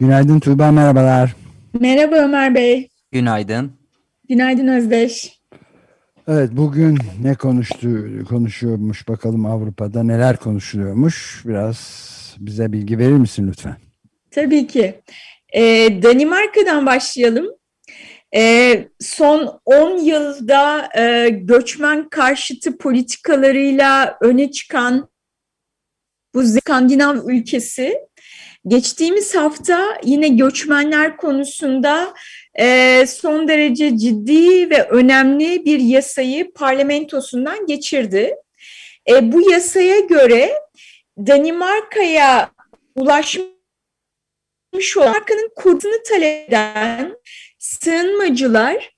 Günaydın Tuğba, merhabalar. Merhaba Ömer Bey. Günaydın. Günaydın Özdeş. Evet, bugün ne konuştu, konuşuyormuş bakalım Avrupa'da neler konuşuluyormuş. Biraz bize bilgi verir misin lütfen? Tabii ki. Ee, Danimarka'dan başlayalım. Ee, son 10 yılda e, göçmen karşıtı politikalarıyla öne çıkan bu Skandinav ülkesi geçtiğimiz hafta yine göçmenler konusunda e, son derece ciddi ve önemli bir yasayı parlamentosundan geçirdi. E, bu yasaya göre Danimarka'ya ulaşmış olan Danimarka'nın kurtunu talep eden sığınmacılar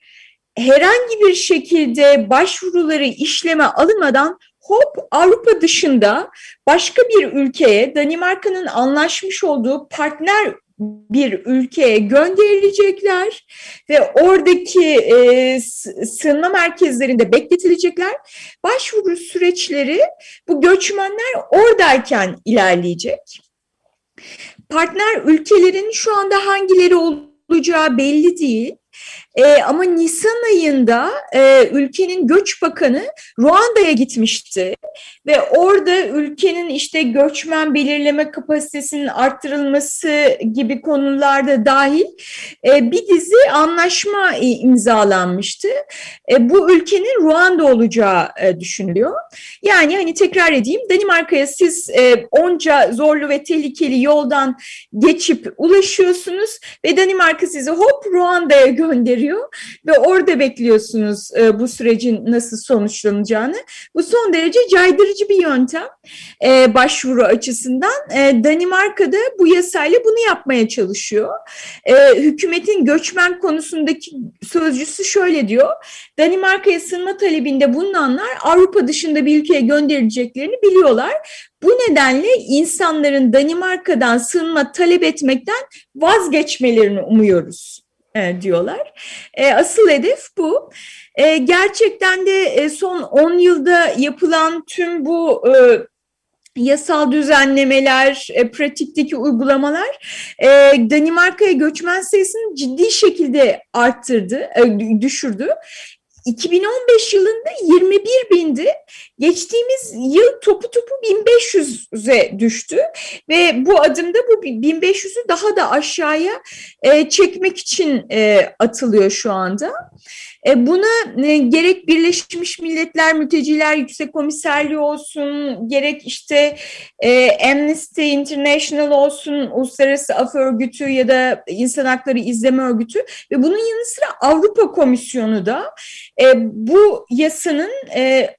herhangi bir şekilde başvuruları işleme alınmadan hop Avrupa dışında başka bir ülkeye Danimarka'nın anlaşmış olduğu partner bir ülkeye gönderilecekler ve oradaki e, sığınma merkezlerinde bekletilecekler. Başvuru süreçleri bu göçmenler oradayken ilerleyecek. Partner ülkelerin şu anda hangileri olacağı belli değil. E, ama Nisan ayında e, ülkenin göç bakanı Ruanda'ya gitmişti ve orada ülkenin işte göçmen belirleme kapasitesinin arttırılması gibi konularda dahil e, bir dizi anlaşma e, imzalanmıştı. E, bu ülkenin Ruanda olacağı e, düşünülüyor. Yani hani tekrar edeyim Danimarka'ya siz e, onca zorlu ve tehlikeli yoldan geçip ulaşıyorsunuz ve Danimarka sizi hop Ruanda'ya gönderiyor ve orada bekliyorsunuz e, bu sürecin nasıl sonuçlanacağını. Bu son derece caydırıcı bir yöntem e, başvuru açısından. E, Danimarka'da bu yasayla bunu yapmaya çalışıyor. E, hükümetin göçmen konusundaki sözcüsü şöyle diyor. Danimarka'ya sığınma talebinde bulunanlar Avrupa dışında bir ülkeye gönderileceklerini biliyorlar. Bu nedenle insanların Danimarka'dan sığınma talep etmekten vazgeçmelerini umuyoruz diyorlar. E, asıl hedef bu. E, gerçekten de e, son 10 yılda yapılan tüm bu e, yasal düzenlemeler, e, pratikteki uygulamalar e, Danimarka'ya göçmen sayısını ciddi şekilde arttırdı, e, düşürdü. 2015 yılında 21 bindi. Geçtiğimiz yıl topu topu 1500'e düştü ve bu adımda bu 1500'ü daha da aşağıya e, çekmek için e, atılıyor şu anda. E, buna e, gerek Birleşmiş Milletler Mülteciler Yüksek Komiserliği olsun, gerek işte e, Amnesty International olsun, Uluslararası Af Örgütü ya da İnsan Hakları İzleme Örgütü ve bunun yanı sıra Avrupa Komisyonu da bu yasanın e,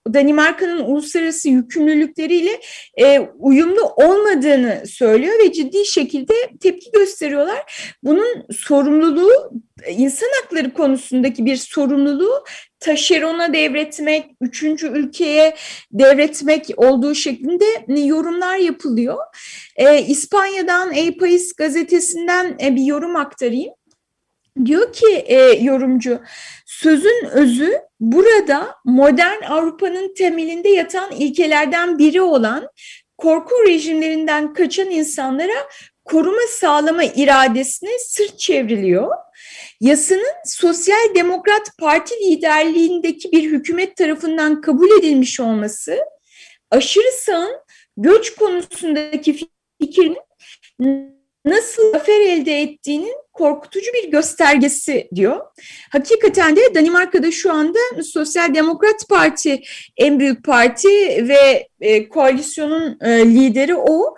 Danimarka'nın uluslararası yükümlülükleriyle e, uyumlu olmadığını söylüyor ve ciddi şekilde tepki gösteriyorlar. Bunun sorumluluğu insan hakları konusundaki bir sorumluluğu taşerona devretmek, üçüncü ülkeye devretmek olduğu şeklinde yorumlar yapılıyor. E, İspanya'dan El País gazetesinden e, bir yorum aktarayım. Diyor ki e, yorumcu, sözün özü burada modern Avrupa'nın temelinde yatan ilkelerden biri olan korku rejimlerinden kaçan insanlara koruma sağlama iradesine sırt çevriliyor. Yasanın Sosyal Demokrat Parti liderliğindeki bir hükümet tarafından kabul edilmiş olması, aşırı sağın göç konusundaki fikrin nasıl zafer elde ettiğinin korkutucu bir göstergesi diyor. Hakikaten de Danimarka'da şu anda Sosyal Demokrat Parti en büyük parti ve e, koalisyonun e, lideri o.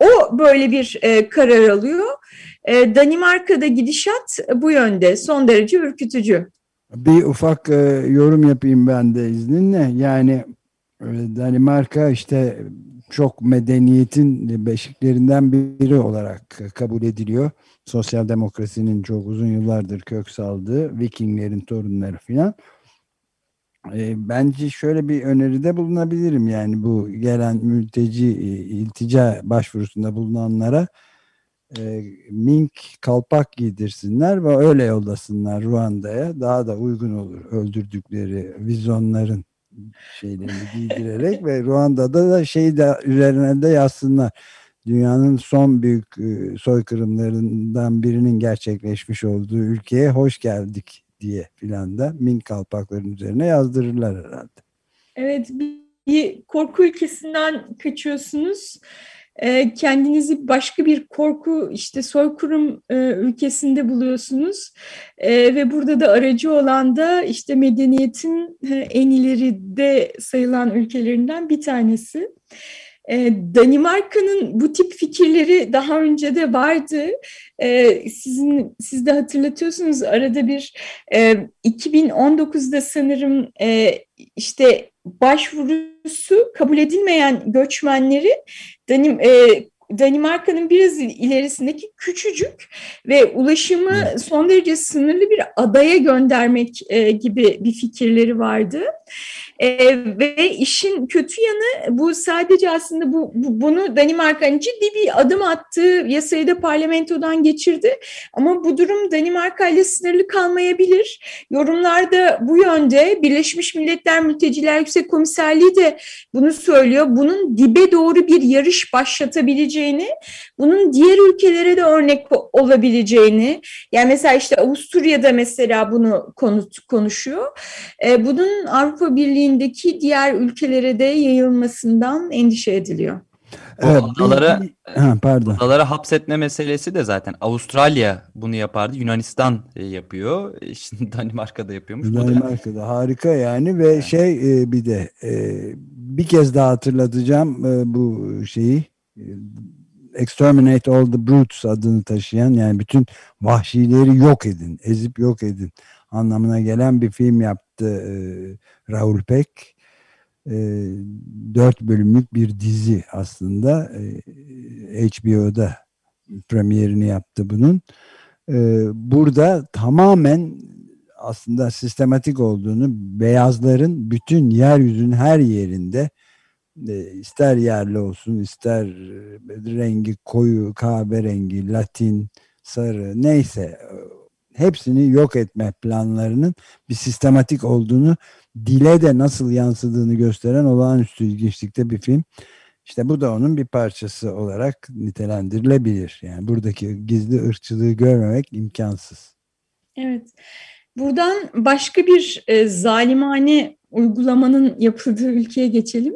O böyle bir e, karar alıyor. E, Danimarka'da gidişat bu yönde son derece ürkütücü. Bir ufak e, yorum yapayım ben de izninle. Yani e, Danimarka işte çok medeniyetin beşiklerinden biri olarak kabul ediliyor. Sosyal demokrasinin çok uzun yıllardır kök saldığı Vikinglerin torunları filan. E, bence şöyle bir öneride bulunabilirim yani bu gelen mülteci e, iltica başvurusunda bulunanlara e, mink kalpak giydirsinler ve öyle yollasınlar Ruanda'ya daha da uygun olur öldürdükleri vizonların şeylerini giydirerek ve Ruanda'da da şey de üzerine de yazsınlar dünyanın son büyük e, soykırımlarından birinin gerçekleşmiş olduğu ülkeye hoş geldik diye filan da mink kalpakların üzerine yazdırırlar herhalde. Evet bir korku ülkesinden kaçıyorsunuz. E, kendinizi başka bir korku işte soykırım e, ülkesinde buluyorsunuz e, ve burada da aracı olan da işte medeniyetin en ileride sayılan ülkelerinden bir tanesi. Danimarka'nın bu tip fikirleri daha önce de vardı. Sizin siz de hatırlatıyorsunuz arada bir 2019'da sanırım işte başvurusu kabul edilmeyen göçmenleri Danim, e, Danimarka'nın biraz ilerisindeki küçücük ve ulaşımı son derece sınırlı bir adaya göndermek e, gibi bir fikirleri vardı. E, ve işin kötü yanı bu sadece aslında bu, bu bunu Danimarka'nın ciddi bir adım attığı yasayı da parlamentodan geçirdi. Ama bu durum Danimarka ile sınırlı kalmayabilir. Yorumlarda bu yönde Birleşmiş Milletler Mülteciler Yüksek Komiserliği de bunu söylüyor. Bunun dibe doğru bir yarış başlatabileceğini, bunun diğer ülkelere de örnek olabileceğini, yani mesela işte Avusturya'da mesela bunu konuşuyor. E, bunun Avrupa Birliği Birliği'ndeki diğer ülkelere de yayılmasından endişe ediliyor. Evet, adalara, ha, pardon. adalara hapsetme meselesi de zaten Avustralya bunu yapardı. Yunanistan e, yapıyor. E, şimdi Danimarka'da yapıyormuş. Danimarka'da harika yani ve evet. şey e, bir de bir kez daha hatırlatacağım bu şeyi Exterminate All the Brutes adını taşıyan yani bütün vahşileri yok edin, ezip yok edin anlamına gelen bir film yaptı e, Raul Peck. E, dört bölümlük bir dizi aslında e, HBO'da premierini yaptı bunun. E, burada tamamen aslında sistematik olduğunu beyazların bütün yeryüzünün her yerinde e, ister yerli olsun ister rengi koyu kahverengi latin sarı neyse hepsini yok etme planlarının bir sistematik olduğunu dile de nasıl yansıdığını gösteren olağanüstü ilginçlikte bir film. İşte bu da onun bir parçası olarak nitelendirilebilir. Yani buradaki gizli ırkçılığı görmemek imkansız. Evet. Buradan başka bir e, zalimane uygulamanın yapıldığı ülkeye geçelim.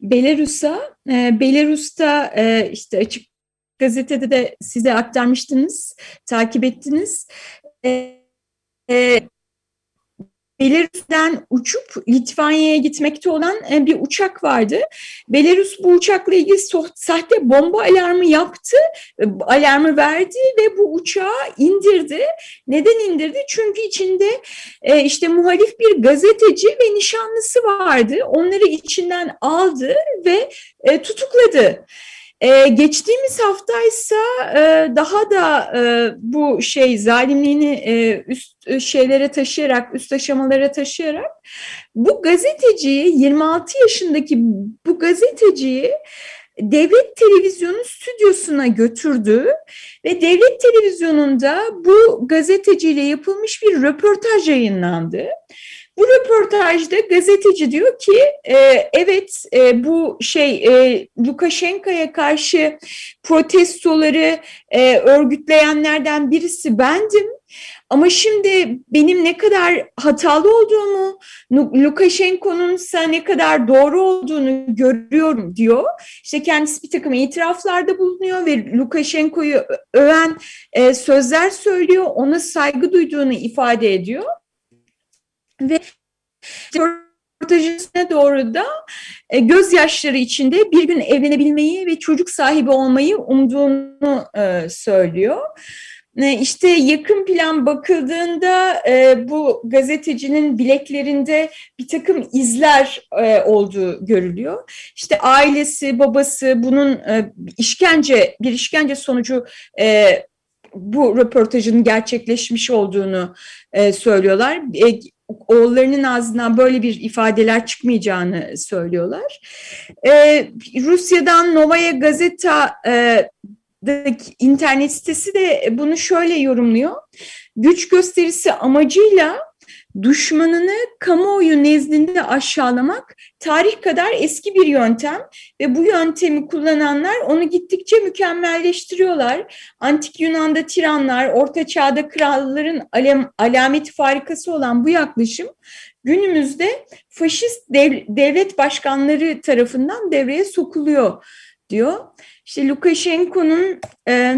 Belarus'a. E, Belarus'ta e, işte açık gazetede de size aktarmıştınız, takip ettiniz e, Belarus'tan uçup Litvanya'ya gitmekte olan e, bir uçak vardı. Belarus bu uçakla ilgili sahte bomba alarmı yaptı, e, alarmı verdi ve bu uçağı indirdi. Neden indirdi? Çünkü içinde e, işte muhalif bir gazeteci ve nişanlısı vardı. Onları içinden aldı ve tutukladı. Ee, geçtiğimiz haftaysa e, daha da e, bu şey zalimliğini e, üst e, şeylere taşıyarak, üst aşamalara taşıyarak bu gazeteciyi 26 yaşındaki bu gazeteciyi devlet televizyonu stüdyosuna götürdü ve devlet televizyonunda bu gazeteciyle yapılmış bir röportaj yayınlandı. Bu röportajda gazeteci diyor ki e, evet e, bu şey e, Lukashenko'ya karşı protestoları e, örgütleyenlerden birisi bendim. Ama şimdi benim ne kadar hatalı olduğumu, Lukashenko'nun ise ne kadar doğru olduğunu görüyorum diyor. İşte kendisi bir takım itiraflarda bulunuyor ve Lukashenko'yu öven e, sözler söylüyor, ona saygı duyduğunu ifade ediyor. Ve röportajına doğru da e, gözyaşları içinde bir gün evlenebilmeyi ve çocuk sahibi olmayı umduğunu e, söylüyor. E, işte yakın plan bakıldığında e, bu gazetecinin bileklerinde bir takım izler e, olduğu görülüyor. İşte ailesi, babası bunun işkence, bir işkence sonucu bu röportajın gerçekleşmiş olduğunu söylüyorlar. Oğullarının ağzından böyle bir ifadeler çıkmayacağını söylüyorlar. E, Rusya'dan Novaya Gazeta e, internet sitesi de bunu şöyle yorumluyor. Güç gösterisi amacıyla düşmanını kamuoyu nezdinde aşağılamak tarih kadar eski bir yöntem ve bu yöntemi kullananlar onu gittikçe mükemmelleştiriyorlar. Antik Yunan'da tiranlar, Orta Çağ'da kralların alem, alameti farikası olan bu yaklaşım günümüzde faşist dev, devlet başkanları tarafından devreye sokuluyor diyor. İşte Lukashenko'nun e,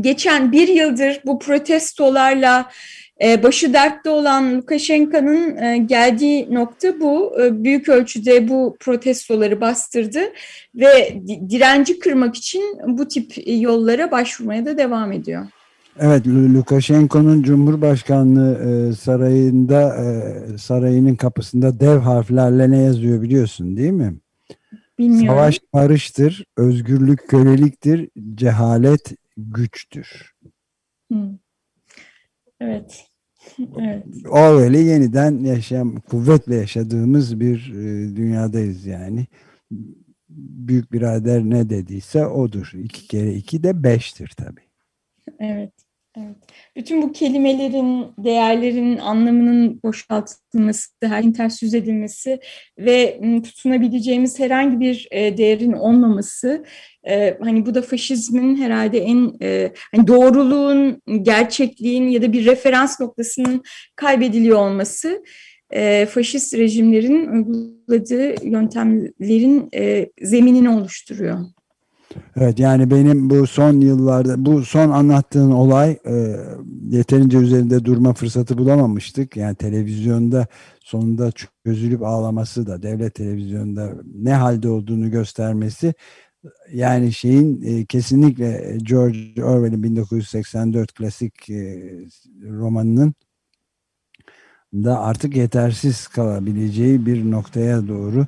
geçen bir yıldır bu protestolarla başı dertte olan Lukashenko'nun e, geldiği nokta bu. E, büyük ölçüde bu protestoları bastırdı ve direnci kırmak için bu tip yollara başvurmaya da devam ediyor. Evet, Lukashenko'nun Cumhurbaşkanlığı sarayında sarayının kapısında dev harflerle ne yazıyor biliyorsun değil mi? Bilmiyorum. Savaş barıştır, özgürlük köleliktir, cehalet güçtür. Hmm. Evet. Evet. O öyle yeniden yaşam, kuvvetle yaşadığımız bir e, dünyadayız yani. Büyük birader ne dediyse odur. İki kere iki de beştir tabii. Evet. Evet. Bütün bu kelimelerin, değerlerin anlamının boşaltılması, her ters yüz edilmesi ve tutunabileceğimiz herhangi bir e, değerin olmaması, e, hani bu da faşizmin herhalde en e, hani doğruluğun, gerçekliğin ya da bir referans noktasının kaybediliyor olması, faşist rejimlerin uyguladığı yöntemlerin zeminini oluşturuyor. Evet yani benim bu son yıllarda bu son anlattığın olay e, yeterince üzerinde durma fırsatı bulamamıştık. Yani televizyonda sonunda çözülüp ağlaması da devlet televizyonda ne halde olduğunu göstermesi yani şeyin e, kesinlikle George Orwell'in 1984 klasik e, romanının da artık yetersiz kalabileceği bir noktaya doğru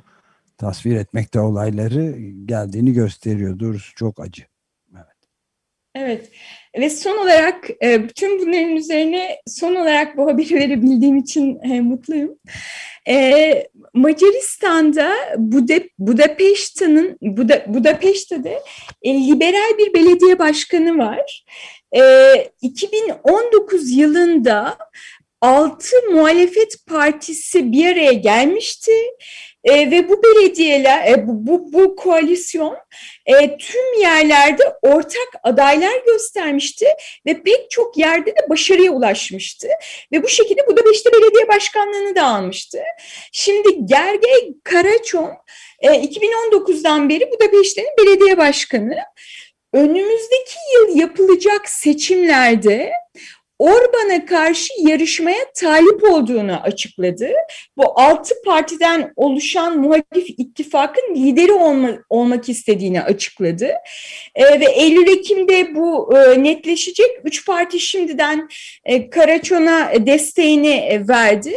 tasvir etmekte olayları geldiğini gösteriyor. Doğrusu çok acı. Evet. Evet. Ve son olarak e, bütün bunların üzerine son olarak bu haberi verebildiğim için e, mutluyum. E, Macaristan'da Buda, Budapeşte'nin Buda, Budapeşte'de liberal bir belediye başkanı var. 2019 yılında altı muhalefet partisi bir araya gelmişti e, ve bu belediyeler, e, bu, bu, bu koalisyon e, tüm yerlerde ortak adaylar göstermişti ve pek çok yerde de başarıya ulaşmıştı. Ve bu şekilde Budapeşte Belediye Başkanlığı'nı da almıştı. Şimdi Gergely Karaçon e, 2019'dan beri Budapeşte'nin belediye başkanı. Önümüzdeki yıl yapılacak seçimlerde Orban'a karşı yarışmaya talip olduğunu açıkladı. Bu altı partiden oluşan muhalif ittifakın lideri olma, olmak istediğini açıkladı. E, ve Eylül-Ekim'de bu e, netleşecek. Üç parti şimdiden e, Karaçon'a desteğini e, verdi.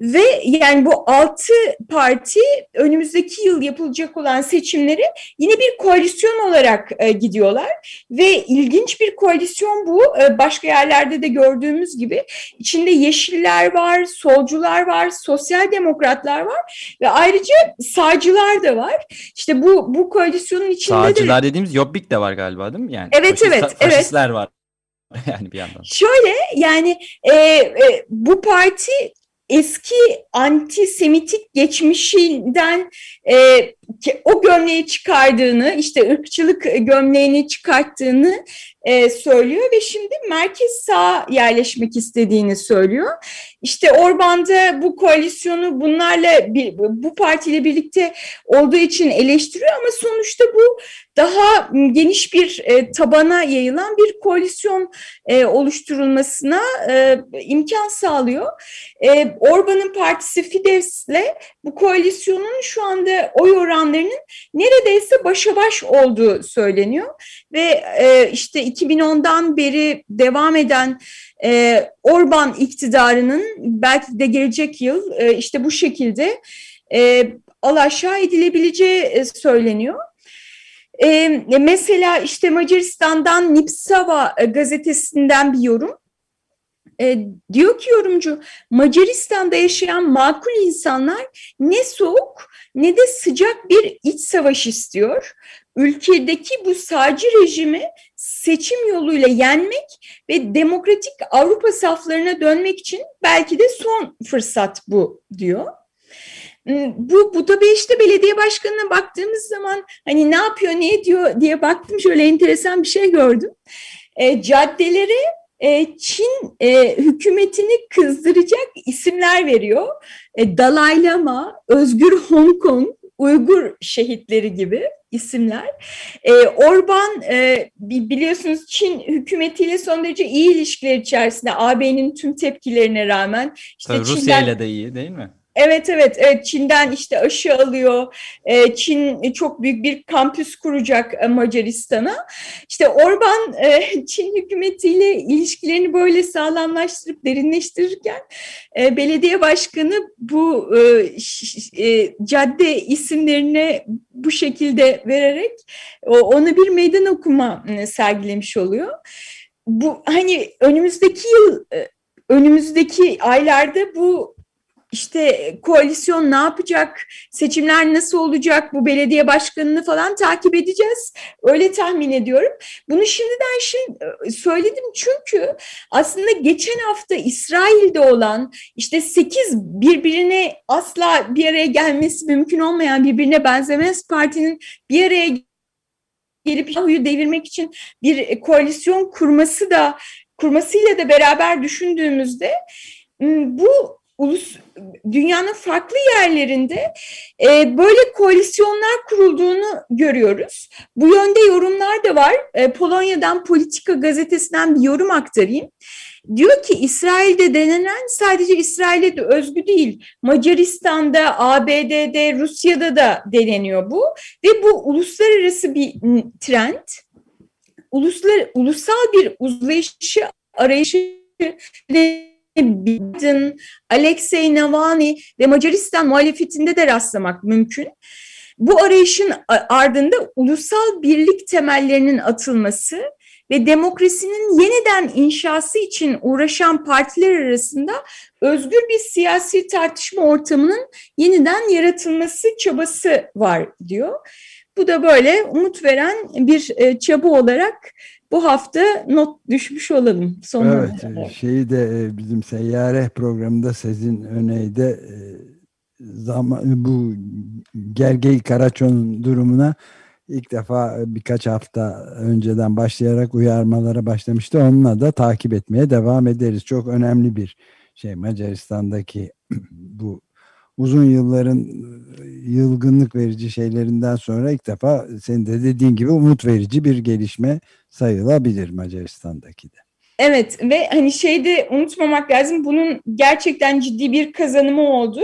Ve yani bu altı parti önümüzdeki yıl yapılacak olan seçimleri yine bir koalisyon olarak e, gidiyorlar. Ve ilginç bir koalisyon bu. E, başka yerlerde de gördüğümüz gibi içinde yeşiller var, solcular var, sosyal demokratlar var ve ayrıca sağcılar da var. İşte bu bu koalisyonun içinde Sağcılar de... dediğimiz Jobbik de var galiba değil mi? Yani evet faşist, evet. Faşistler evet. var. yani bir yandan. Şöyle yani e, e, bu parti eski antisemitik geçmişinden e, o gömleği çıkardığını, işte ırkçılık gömleğini çıkarttığını e, söylüyor ve şimdi merkez sağ yerleşmek istediğini söylüyor. İşte Orban da bu koalisyonu bunlarla bu partiyle birlikte olduğu için eleştiriyor ama sonuçta bu daha geniş bir e, tabana yayılan bir koalisyon e, oluşturulmasına e, imkan sağlıyor. E, Orban'ın partisi Fidesz'le bu koalisyonun şu anda oy oranlarının neredeyse başa baş olduğu söyleniyor. Ve e, işte 2010'dan beri devam eden e, Orban iktidarının belki de gelecek yıl e, işte bu şekilde e, alaşağı edilebileceği e, söyleniyor. E, mesela işte Macaristan'dan Nipsava e, gazetesinden bir yorum. E, diyor ki yorumcu Macaristan'da yaşayan makul insanlar ne soğuk ne de sıcak bir iç savaş istiyor. Ülkedeki bu sağcı rejimi seçim yoluyla yenmek ve demokratik Avrupa saflarına dönmek için belki de son fırsat bu diyor. Hmm, bu Budapeşte Belediye Başkanı'na baktığımız zaman hani ne yapıyor, ne ediyor diye baktım şöyle enteresan bir şey gördüm. E, caddelere e, Çin e, hükümetini kızdıracak isimler veriyor. E, Dalai Lama, Özgür Hong Kong, Uygur şehitleri gibi isimler. E, Orban e, biliyorsunuz Çin hükümetiyle son derece iyi ilişkiler içerisinde AB'nin tüm tepkilerine rağmen. Işte Tabii Rusya ile de iyi değil mi? Evet evet evet Çin'den işte aşı alıyor. Ee, Çin çok büyük bir kampüs kuracak e, Macaristan'a. İşte Orban e, Çin hükümetiyle ilişkilerini böyle sağlamlaştırıp derinleştirirken e, belediye başkanı bu cadde isimlerini bu şekilde vererek ona bir meydan okuma sergilemiş oluyor. Bu hani önümüzdeki yıl önümüzdeki aylarda bu işte koalisyon ne yapacak, seçimler nasıl olacak, bu belediye başkanını falan takip edeceğiz. Öyle tahmin ediyorum. Bunu şimdiden şimdi e, söyledim çünkü aslında geçen hafta İsrail'de olan işte sekiz birbirine asla bir araya gelmesi mümkün olmayan birbirine benzemez partinin bir araya gelip Yahu'yu devirmek için bir koalisyon kurması da kurmasıyla da beraber düşündüğümüzde bu ulus dünyanın farklı yerlerinde e, böyle koalisyonlar kurulduğunu görüyoruz. Bu yönde yorumlar da var. E, Polonya'dan Politika gazetesinden bir yorum aktarayım. Diyor ki İsrail'de denenen sadece İsrail'e de özgü değil. Macaristan'da, ABD'de, Rusya'da da deneniyor bu. Ve bu uluslararası bir trend. Uluslar, ulusal bir uzlayışı arayışı Biden, Alexei Navalny ve Macaristan muhalefetinde de rastlamak mümkün. Bu arayışın ardında ulusal birlik temellerinin atılması ve demokrasinin yeniden inşası için uğraşan partiler arasında özgür bir siyasi tartışma ortamının yeniden yaratılması çabası var diyor. Bu da böyle umut veren bir e, çaba olarak bu hafta not düşmüş olalım. Son evet, olarak. şeyi de e, bizim seyyare programında Sezin Öney'de e, zaman bu Gergey Karaço'nun durumuna ilk defa birkaç hafta önceden başlayarak uyarmalara başlamıştı. Onunla da takip etmeye devam ederiz. Çok önemli bir şey Macaristan'daki bu uzun yılların yılgınlık verici şeylerinden sonra ilk defa senin de dediğin gibi umut verici bir gelişme sayılabilir Macaristan'daki de. Evet ve hani şeyde unutmamak lazım bunun gerçekten ciddi bir kazanımı oldu.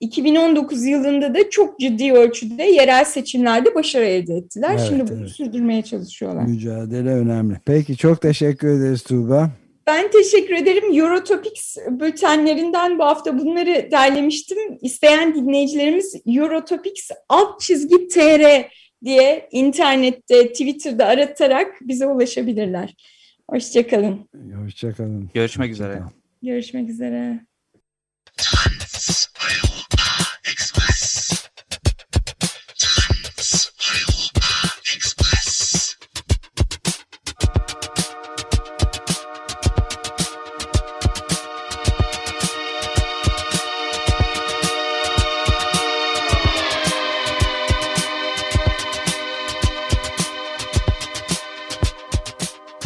2019 yılında da çok ciddi ölçüde yerel seçimlerde başarı elde ettiler. Evet, Şimdi bunu evet. sürdürmeye çalışıyorlar. Mücadele önemli. Peki çok teşekkür ederiz Tuğba. Ben teşekkür ederim. Eurotopics bültenlerinden bu hafta bunları derlemiştim. İsteyen dinleyicilerimiz Eurotopics alt çizgi tr diye internette, Twitter'da aratarak bize ulaşabilirler. Hoşçakalın. Hoşçakalın. Görüşmek üzere. Görüşmek üzere.